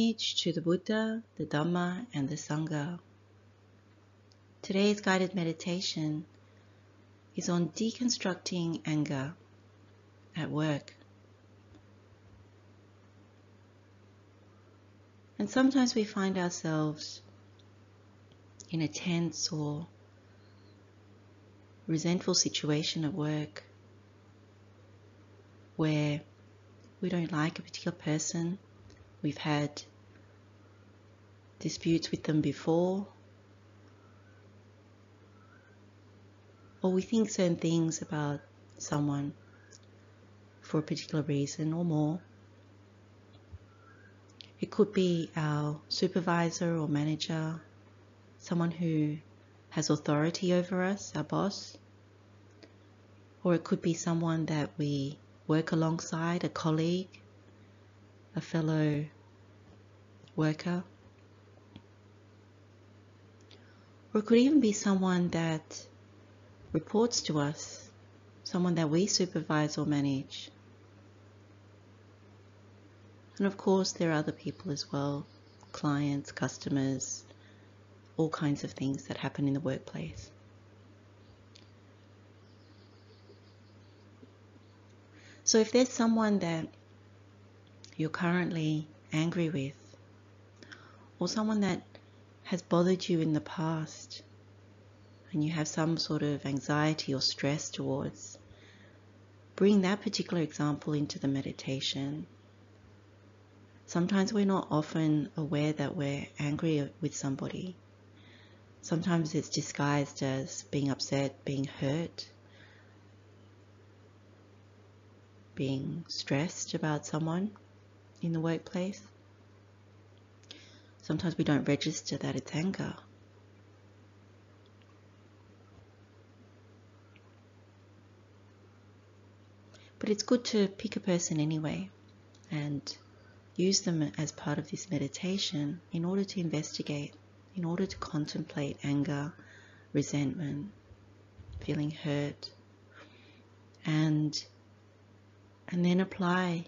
Homage to the Buddha, the Dhamma, and the Sangha. Today's guided meditation is on deconstructing anger at work. And sometimes we find ourselves in a tense or resentful situation at work where we don't like a particular person, we've had disputes with them before, or we think certain things about someone for a particular reason or more. It could be our supervisor or manager, someone who has authority over us, our boss, or it could be someone that we work alongside, a colleague, a fellow worker. Or it could even be someone that reports to us, someone that we supervise or manage. And of course, there are other people as well clients, customers, all kinds of things that happen in the workplace. So if there's someone that you're currently angry with, or someone that has bothered you in the past, and you have some sort of anxiety or stress towards, bring that particular example into the meditation. Sometimes we're not often aware that we're angry with somebody. Sometimes it's disguised as being upset, being hurt, being stressed about someone in the workplace. Sometimes we don't register that it's anger. But it's good to pick a person anyway and use them as part of this meditation in order to investigate, in order to contemplate anger, resentment, feeling hurt, and and then apply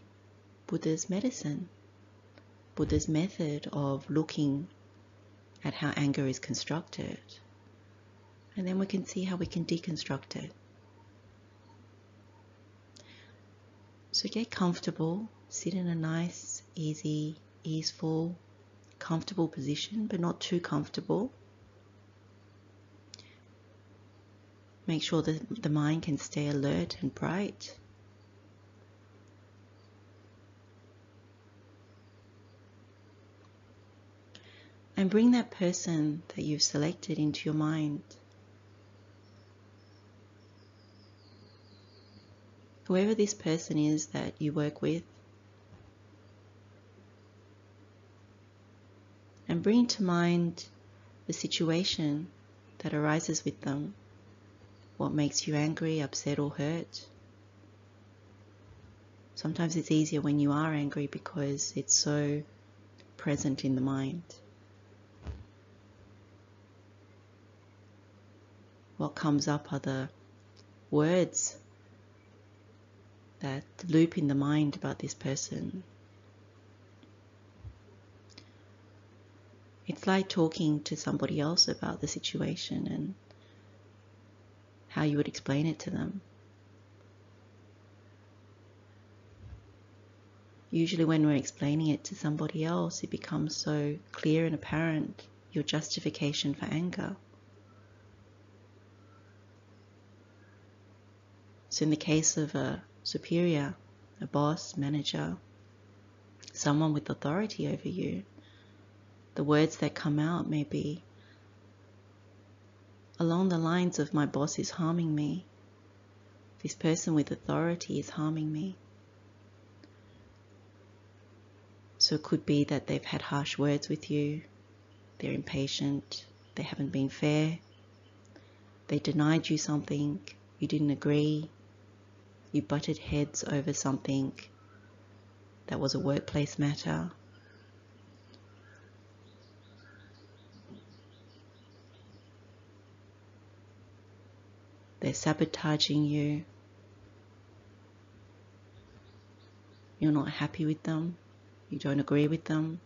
Buddha's medicine, Buddha's method of looking at how anger is constructed. And then we can see how we can deconstruct it. So get comfortable, sit in a nice, easy, easeful, comfortable position, but not too comfortable. Make sure that the mind can stay alert and bright. And bring that person that you've selected into your mind. Whoever this person is that you work with, and bring to mind the situation that arises with them, what makes you angry, upset, or hurt. Sometimes it's easier when you are angry because it's so present in the mind. What comes up are the words that loop in the mind about this person. It's like talking to somebody else about the situation and how you would explain it to them. Usually, when we're explaining it to somebody else, it becomes so clear and apparent your justification for anger. So, in the case of a superior, a boss, manager, someone with authority over you, the words that come out may be along the lines of my boss is harming me. This person with authority is harming me. So it could be that they've had harsh words with you, they're impatient, they haven't been fair, they denied you something, you didn't agree, you butted heads over something that was a workplace matter. They're sabotaging you. You're not happy with them. You don't agree with them.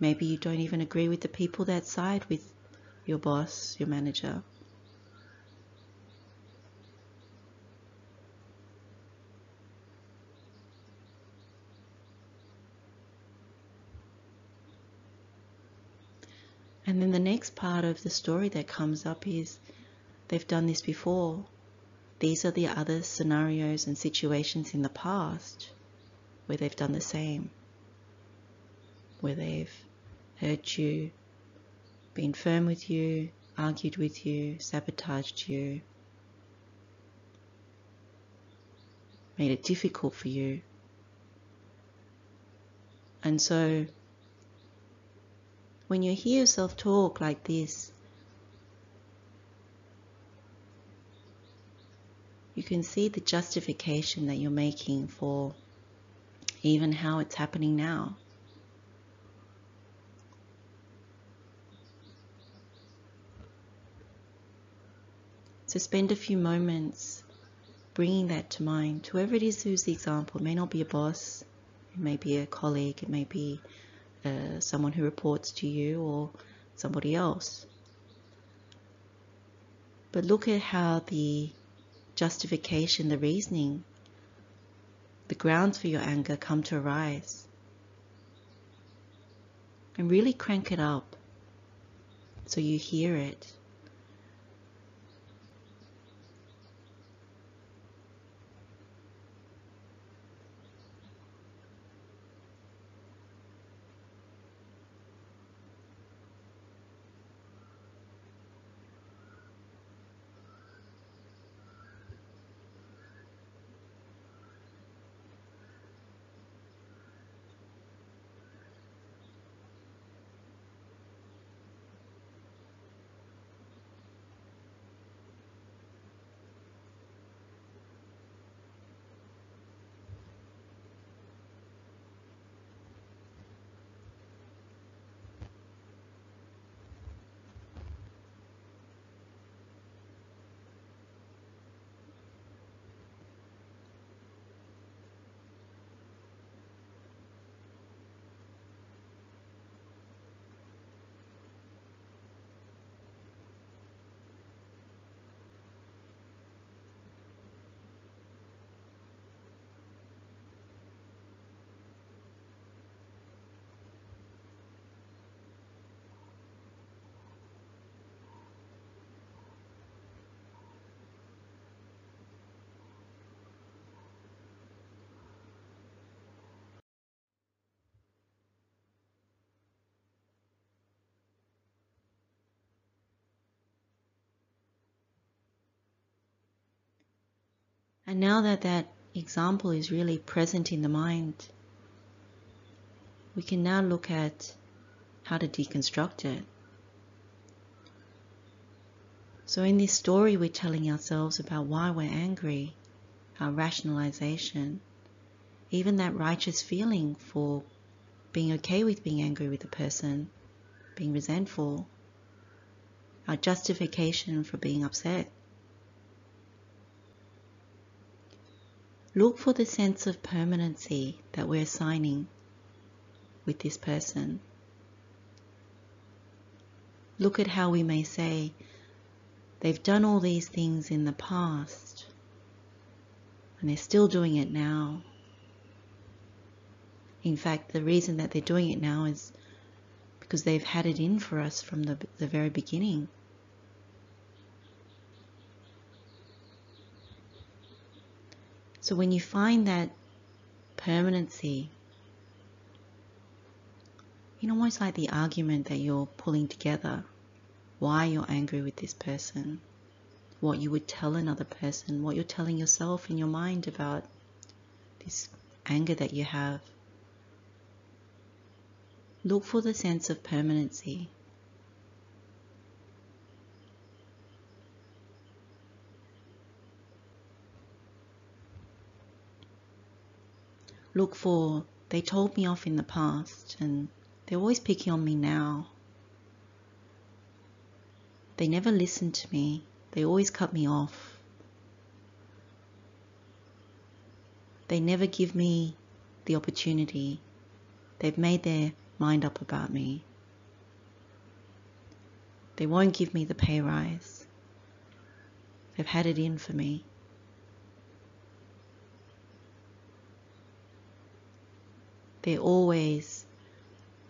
Maybe you don't even agree with the people that side with your boss, your manager. Next part of the story that comes up is they've done this before. These are the other scenarios and situations in the past where they've done the same, where they've hurt you, been firm with you, argued with you, sabotaged you, made it difficult for you. And so when you hear yourself talk like this, you can see the justification that you're making for even how it's happening now. So spend a few moments bringing that to mind. Whoever it is who's the example, it may not be a boss, it may be a colleague, it may be uh, someone who reports to you or somebody else. But look at how the justification, the reasoning, the grounds for your anger come to arise. And really crank it up so you hear it. And now that that example is really present in the mind, we can now look at how to deconstruct it. So, in this story, we're telling ourselves about why we're angry, our rationalization, even that righteous feeling for being okay with being angry with a person, being resentful, our justification for being upset. Look for the sense of permanency that we're assigning with this person. Look at how we may say, they've done all these things in the past and they're still doing it now. In fact, the reason that they're doing it now is because they've had it in for us from the, the very beginning. So when you find that permanency, you know, almost like the argument that you're pulling together, why you're angry with this person, what you would tell another person, what you're telling yourself in your mind about this anger that you have. Look for the sense of permanency. Look for, they told me off in the past and they're always picking on me now. They never listened to me, they always cut me off. They never give me the opportunity. They've made their mind up about me. They won't give me the pay rise. They've had it in for me. They're always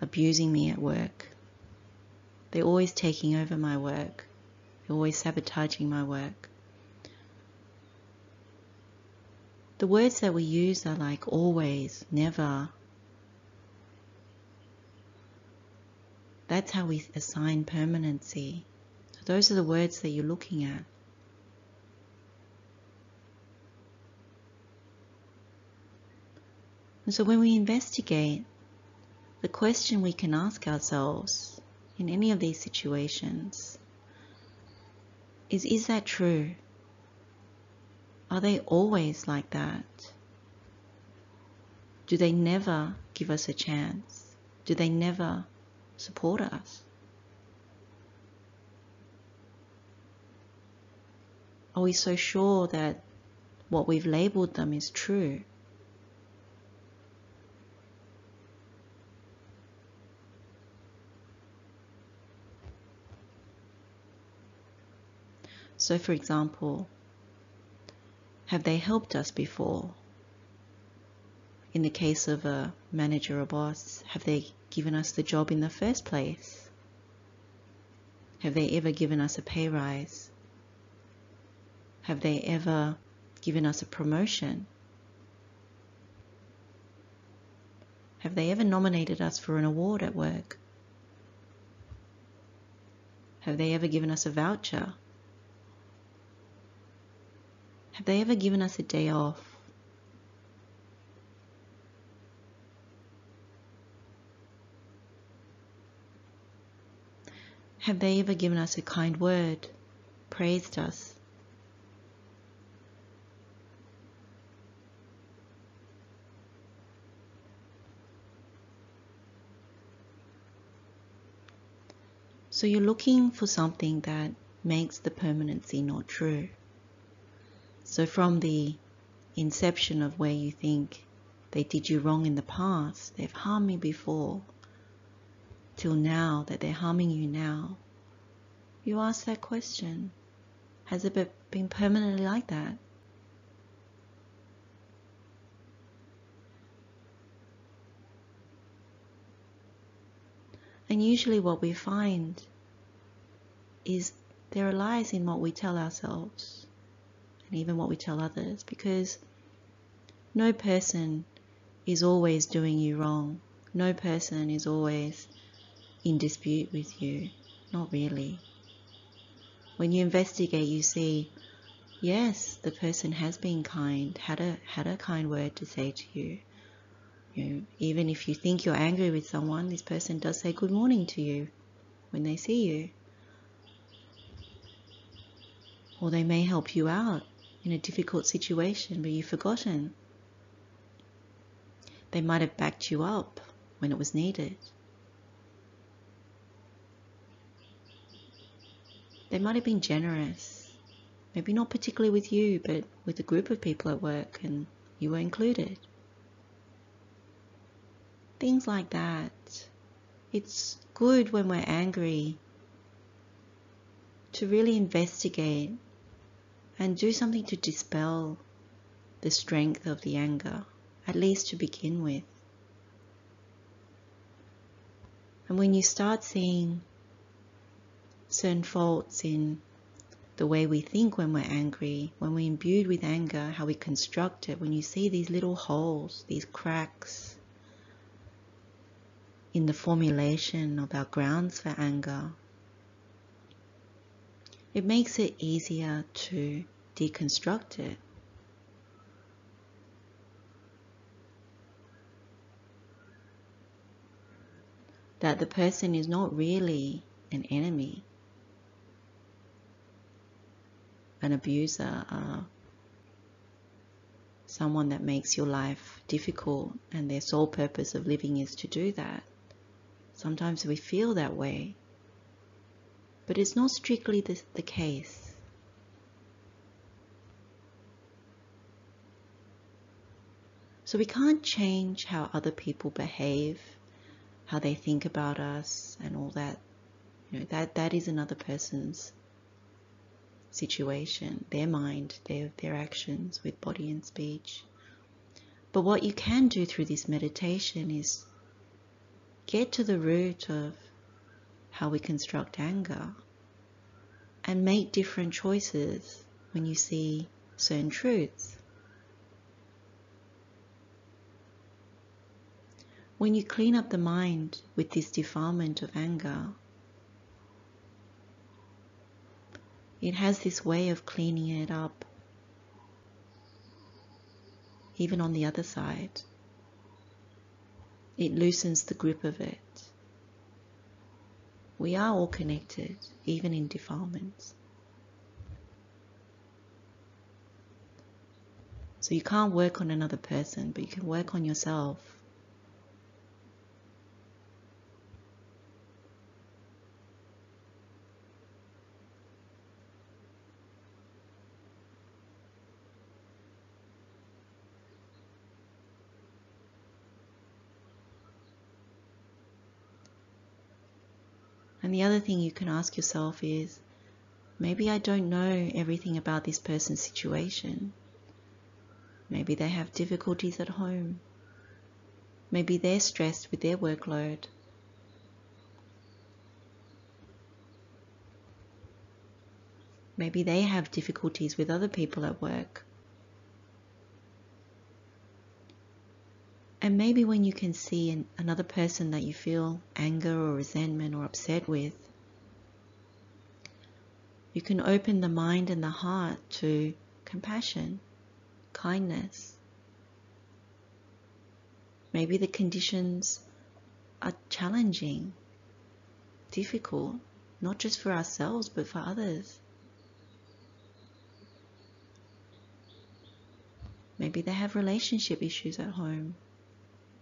abusing me at work. They're always taking over my work. They're always sabotaging my work. The words that we use are like always, never. That's how we assign permanency. So those are the words that you're looking at. And so when we investigate, the question we can ask ourselves in any of these situations is Is that true? Are they always like that? Do they never give us a chance? Do they never support us? Are we so sure that what we've labeled them is true? So, for example, have they helped us before? In the case of a manager or boss, have they given us the job in the first place? Have they ever given us a pay rise? Have they ever given us a promotion? Have they ever nominated us for an award at work? Have they ever given us a voucher? Have they ever given us a day off? Have they ever given us a kind word, praised us? So you're looking for something that makes the permanency not true. So, from the inception of where you think they did you wrong in the past, they've harmed me before, till now that they're harming you now, you ask that question. Has it been permanently like that? And usually, what we find is there are lies in what we tell ourselves and even what we tell others because no person is always doing you wrong. No person is always in dispute with you. Not really. When you investigate, you see, yes, the person has been kind, had a had a kind word to say to you. You know, even if you think you're angry with someone, this person does say good morning to you when they see you. Or they may help you out in a difficult situation, but you've forgotten. They might have backed you up when it was needed. They might have been generous, maybe not particularly with you, but with a group of people at work, and you were included. Things like that. It's good when we're angry to really investigate and do something to dispel the strength of the anger, at least to begin with. And when you start seeing certain faults in the way we think when we're angry, when we're imbued with anger, how we construct it, when you see these little holes, these cracks in the formulation of our grounds for anger, it makes it easier to deconstruct it. That the person is not really an enemy, an abuser, uh, someone that makes your life difficult, and their sole purpose of living is to do that. Sometimes we feel that way but it's not strictly the, the case. So we can't change how other people behave, how they think about us and all that. You know, that, that is another person's situation, their mind, their, their actions with body and speech. But what you can do through this meditation is get to the root of how we construct anger and make different choices when you see certain truths. When you clean up the mind with this defilement of anger, it has this way of cleaning it up, even on the other side. It loosens the grip of it. We are all connected, even in defilements. So you can't work on another person, but you can work on yourself. And the other thing you can ask yourself is maybe I don't know everything about this person's situation. Maybe they have difficulties at home. Maybe they're stressed with their workload. Maybe they have difficulties with other people at work. And maybe when you can see an, another person that you feel anger or resentment or upset with, you can open the mind and the heart to compassion, kindness. Maybe the conditions are challenging, difficult, not just for ourselves but for others. Maybe they have relationship issues at home.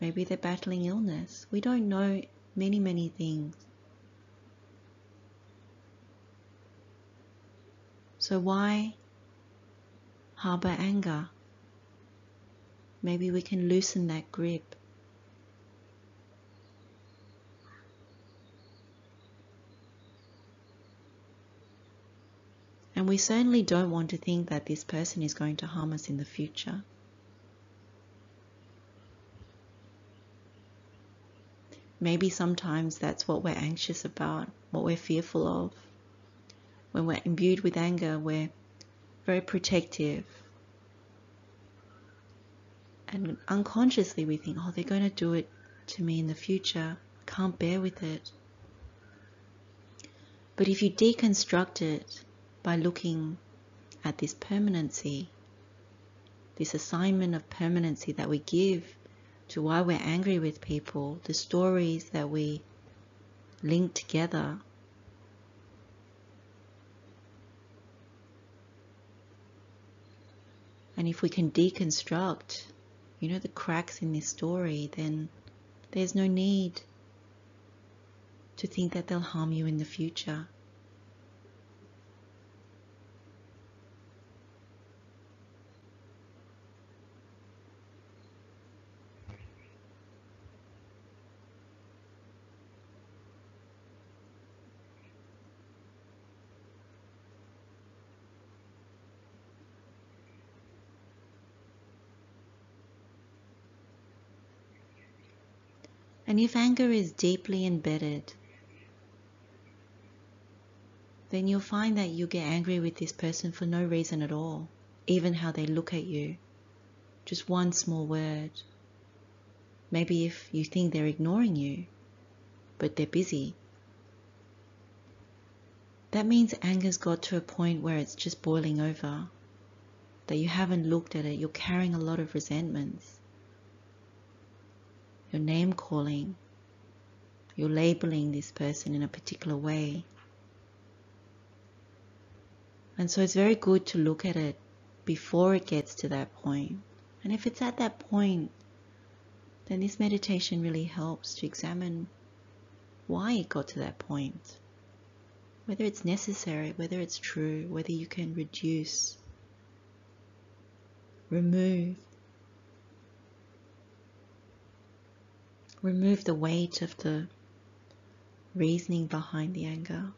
Maybe they're battling illness. We don't know many, many things. So why harbor anger? Maybe we can loosen that grip. And we certainly don't want to think that this person is going to harm us in the future. Maybe sometimes that's what we're anxious about, what we're fearful of. When we're imbued with anger, we're very protective. And unconsciously we think, oh, they're going to do it to me in the future. I Can't bear with it. But if you deconstruct it by looking at this permanency, this assignment of permanency that we give to why we're angry with people, the stories that we link together. And if we can deconstruct, you know, the cracks in this story, then there's no need to think that they'll harm you in the future. And if anger is deeply embedded, then you'll find that you get angry with this person for no reason at all, even how they look at you. Just one small word. Maybe if you think they're ignoring you, but they're busy. That means anger's got to a point where it's just boiling over, that you haven't looked at it, you're carrying a lot of resentments your name calling, you're labeling this person in a particular way. And so it's very good to look at it before it gets to that point. And if it's at that point, then this meditation really helps to examine why it got to that point. Whether it's necessary, whether it's true, whether you can reduce, remove, remove the weight of the reasoning behind the anger.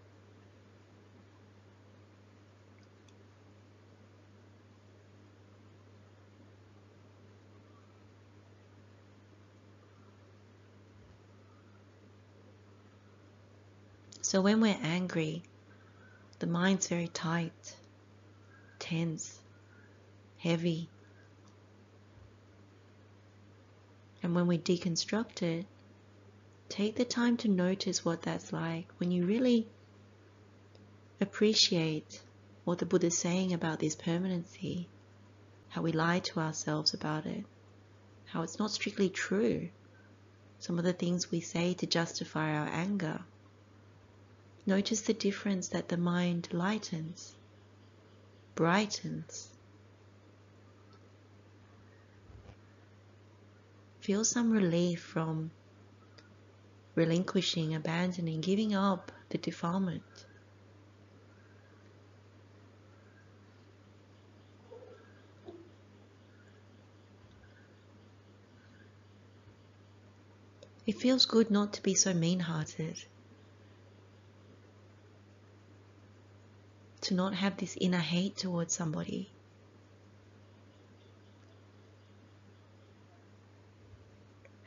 So when we're angry, the mind's very tight, tense, heavy. And when we deconstruct it, take the time to notice what that's like when you really appreciate what the Buddha is saying about this permanency, how we lie to ourselves about it, how it's not strictly true. Some of the things we say to justify our anger Notice the difference that the mind lightens, brightens. Feel some relief from relinquishing, abandoning, giving up the defilement. It feels good not to be so mean hearted. to not have this inner hate towards somebody.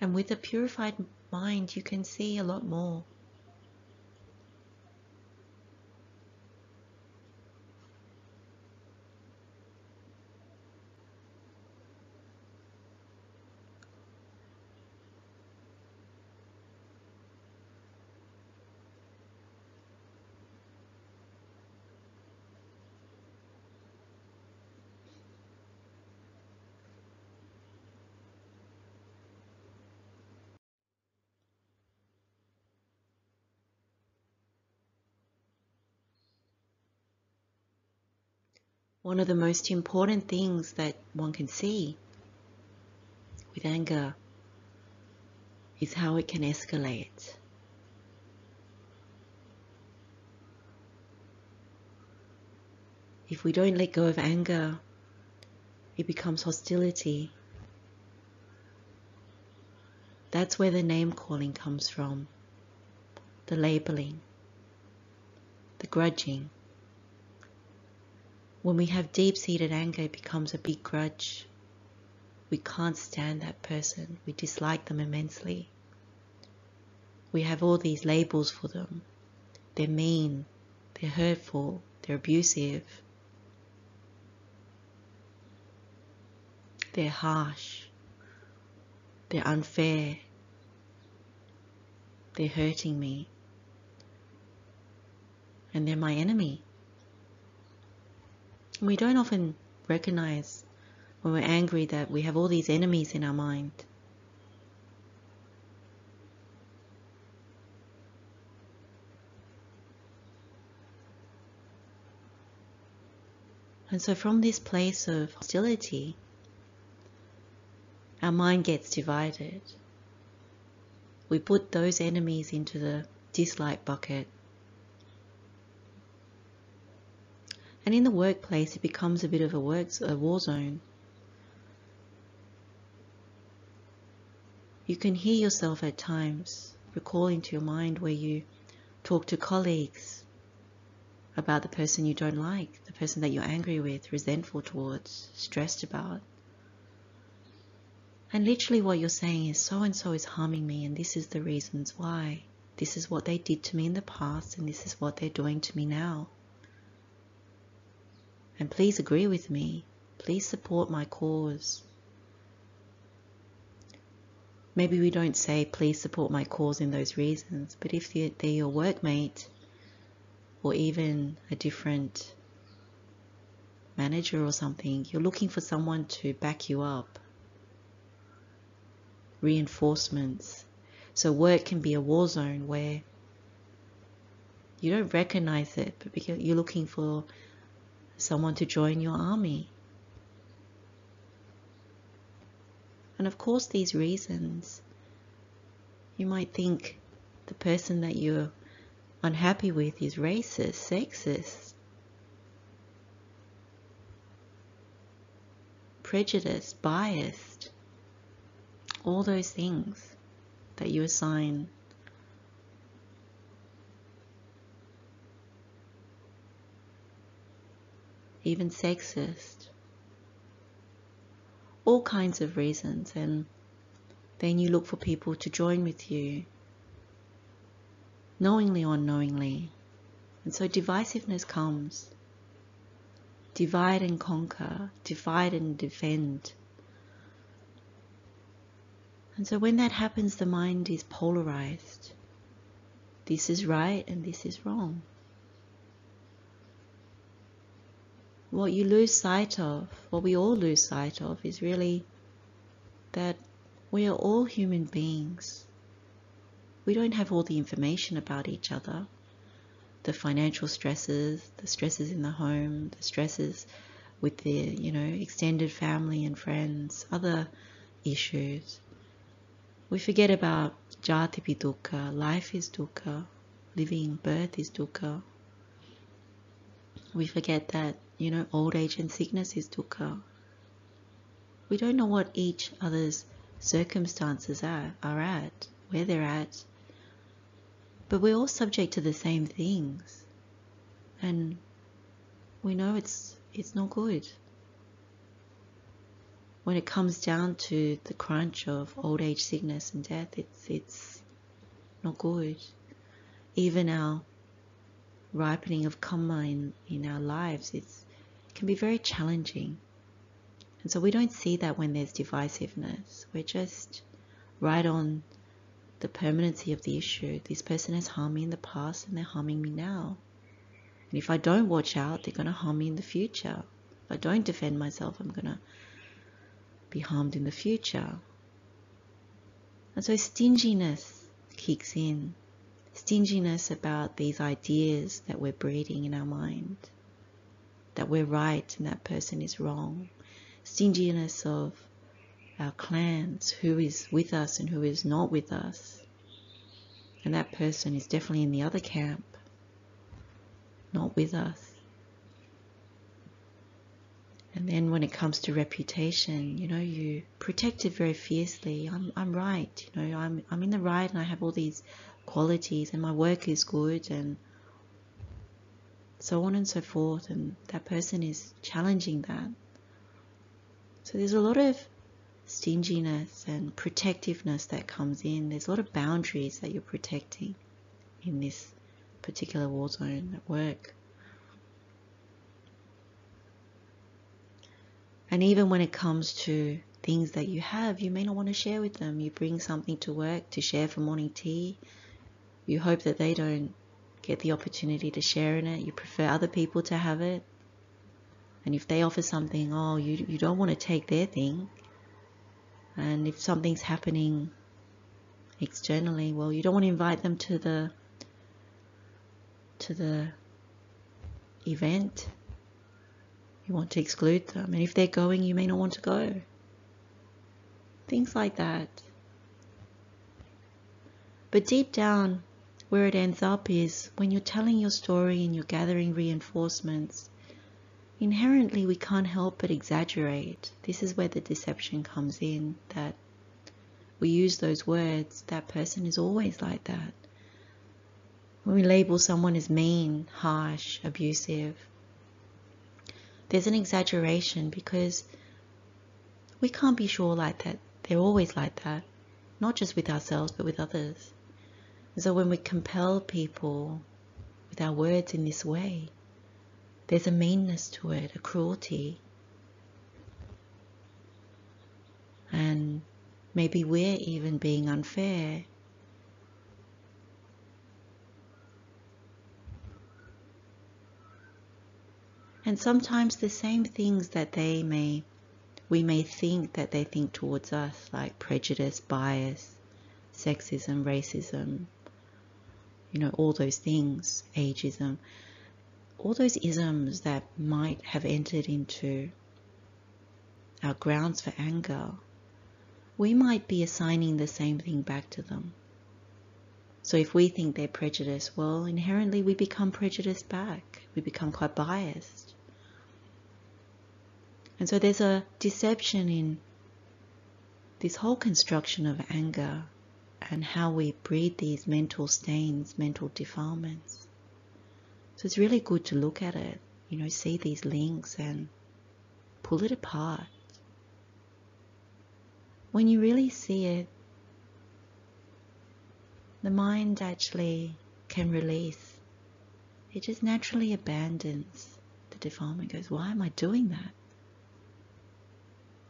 And with a purified mind, you can see a lot more. One of the most important things that one can see with anger is how it can escalate. If we don't let go of anger, it becomes hostility. That's where the name calling comes from, the labeling, the grudging. When we have deep seated anger, it becomes a big grudge. We can't stand that person, we dislike them immensely. We have all these labels for them. They're mean, they're hurtful, they're abusive, they're harsh, they're unfair, they're hurting me, and they're my enemy. We don't often recognize when we're angry that we have all these enemies in our mind. And so, from this place of hostility, our mind gets divided. We put those enemies into the dislike bucket And in the workplace, it becomes a bit of a, work, a war zone. You can hear yourself at times recalling to your mind where you talk to colleagues about the person you don't like, the person that you're angry with, resentful towards, stressed about. And literally, what you're saying is so and so is harming me, and this is the reasons why. This is what they did to me in the past, and this is what they're doing to me now. And please agree with me. Please support my cause. Maybe we don't say, please support my cause in those reasons, but if they're, your workmate or even a different manager or something, you're looking for someone to back you up. Reinforcements. So work can be a war zone where you don't recognize it, but you're looking for someone to join your army. And of course, these reasons, you might think the person that you're unhappy with is racist, sexist, prejudiced, biased, all those things that you assign. Even sexist. All kinds of reasons, and then you look for people to join with you, knowingly or unknowingly. And so divisiveness comes. Divide and conquer, divide and defend. And so when that happens, the mind is polarized. This is right and this is wrong. What you lose sight of, what we all lose sight of, is really that we are all human beings. We don't have all the information about each other the financial stresses, the stresses in the home, the stresses with the, you know, extended family and friends, other issues. We forget about jati dukkha, life is dukkha, living, birth is dukkha. We forget that, you know, old age and sickness is dukkha. We don't know what each other's circumstances are, are at, where they're at, but we're all subject to the same things. And we know it's it's not good. When it comes down to the crunch of old age sickness and death, it's it's not good. Even our ripening of karma in, in our lives, it's it can be very challenging. And so we don't see that when there's divisiveness. We're just right on the permanency of the issue. This person has harmed me in the past and they're harming me now. And if I don't watch out, they're going to harm me in the future. If I don't defend myself, I'm going to be harmed in the future. And so stinginess kicks in. Stinginess about these ideas that we're breeding in our mind. That we're right and that person is wrong. Stinginess of our clans, who is with us and who is not with us. And that person is definitely in the other camp, not with us. And then when it comes to reputation, you know, you protect it very fiercely. I'm, I'm right, you know, I'm, I'm in the right and I have all these qualities and my work is good and so on and so forth. And that person is challenging that. So there's a lot of stinginess and protectiveness that comes in. There's a lot of boundaries that you're protecting in this particular war zone at work. And even when it comes to things that you have, you may not want to share with them. You bring something to work to share for morning tea. You hope that they don't get the opportunity to share in it. You prefer other people to have it. And if they offer something, oh, you, you don't want to take their thing, and if something's happening externally, well, you don't want to invite them to the to the event. You want to exclude them, and if they're going, you may not want to go. Things like that. But deep down, where it ends up is when you're telling your story and you're gathering reinforcements, inherently we can't help but exaggerate. This is where the deception comes in that we use those words, that person is always like that. When we label someone as mean, harsh, abusive, there's an exaggeration because we can't be sure like that. They're always like that, not just with ourselves but with others. So when we compel people with our words in this way, there's a meanness to it, a cruelty. And maybe we're even being unfair. And sometimes the same things that they may, we may think that they think towards us, like prejudice, bias, sexism, racism, you know, all those things, ageism all those isms that might have entered into our grounds for anger, we might be assigning the same thing back to them. So if we think they're prejudiced, well, inherently we become prejudiced back. We become quite biased. And so there's a deception in this whole construction of anger and how we breed these mental stains, mental defilements. So it's really good to look at it, you know, see these links and pull it apart. When you really see it, the mind actually can release. It just naturally abandons the defilement, goes, Why am I doing that?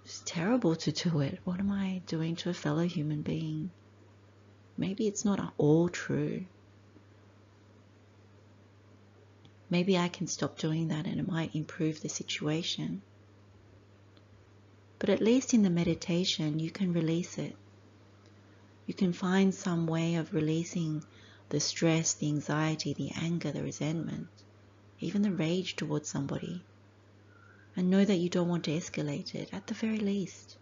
It's terrible to do it. What am I doing to a fellow human being? Maybe it's not all true. Maybe I can stop doing that and it might improve the situation. But at least in the meditation, you can release it. You can find some way of releasing the stress, the anxiety, the anger, the resentment, even the rage towards somebody. And know that you don't want to escalate it at the very least.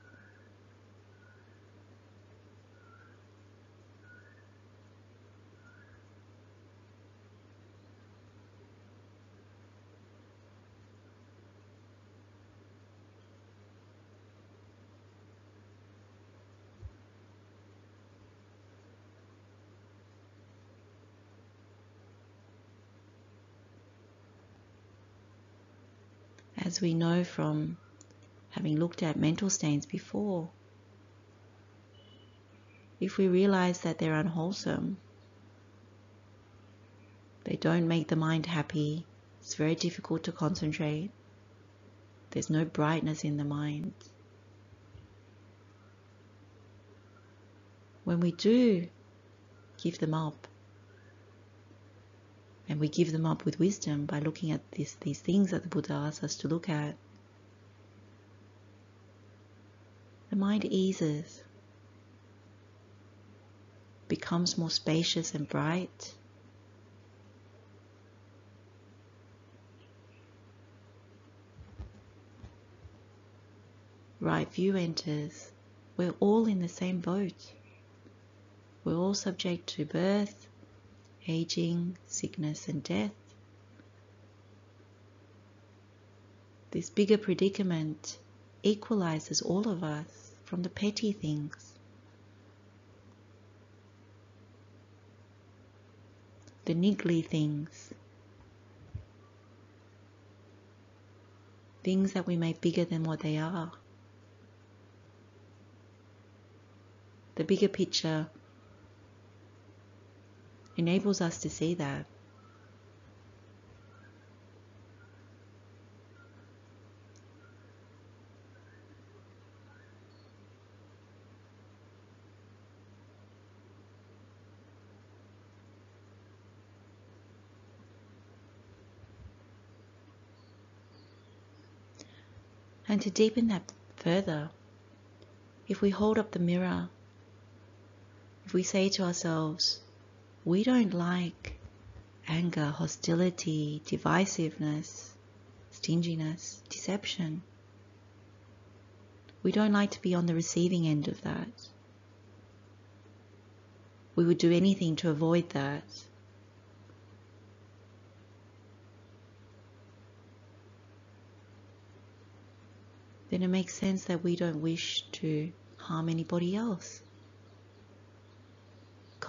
We know from having looked at mental stains before, if we realize that they're unwholesome, they don't make the mind happy, it's very difficult to concentrate, there's no brightness in the mind. When we do give them up, and we give them up with wisdom by looking at this, these things that the Buddha asks us to look at. The mind eases, becomes more spacious and bright. Right view enters. We're all in the same boat. We're all subject to birth, aging, sickness, and death. This bigger predicament equalizes all of us from the petty things. The niggly things. Things that we make bigger than what they are. The bigger picture enables us to see that. And to deepen that further, if we hold up the mirror, if we say to ourselves, we don't like anger, hostility, divisiveness, stinginess, deception. We don't like to be on the receiving end of that. We would do anything to avoid that. Then it makes sense that we don't wish to harm anybody else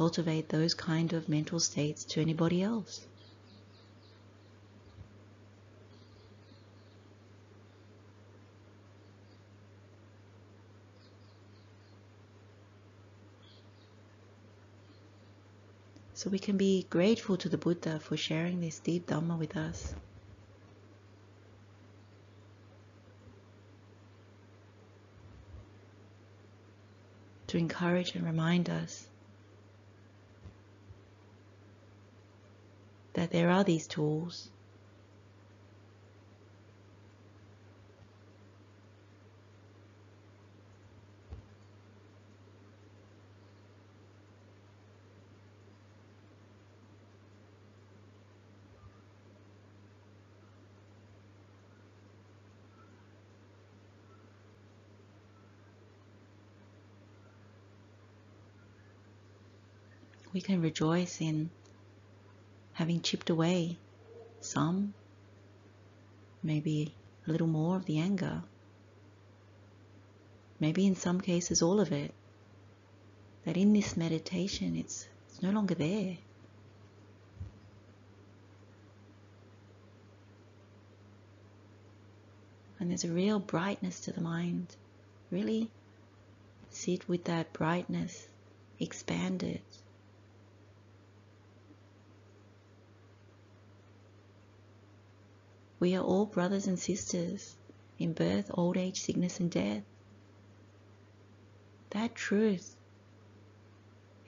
cultivate those kind of mental states to anybody else. So we can be grateful to the Buddha for sharing this deep Dhamma with us. To encourage and remind us that there are these tools. We can rejoice in having chipped away some, maybe a little more of the anger, maybe in some cases all of it. that in this meditation it's, it's no longer there. And there's a real brightness to the mind. Really sit with that brightness, expand it. We are all brothers and sisters in birth, old age, sickness, and death. That truth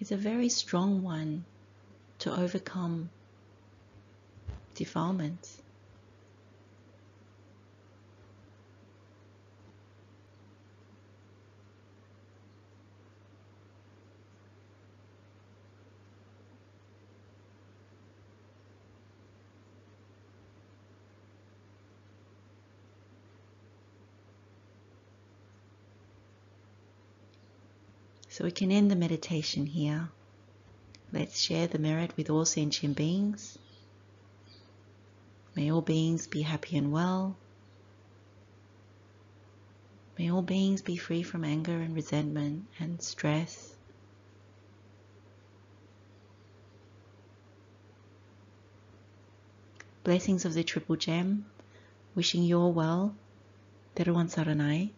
is a very strong one to overcome defilements. So we can end the meditation here. Let's share the merit with all sentient beings. May all beings be happy and well. May all beings be free from anger and resentment and stress. Blessings of the Triple Gem, wishing you all well. Teruan Saranai.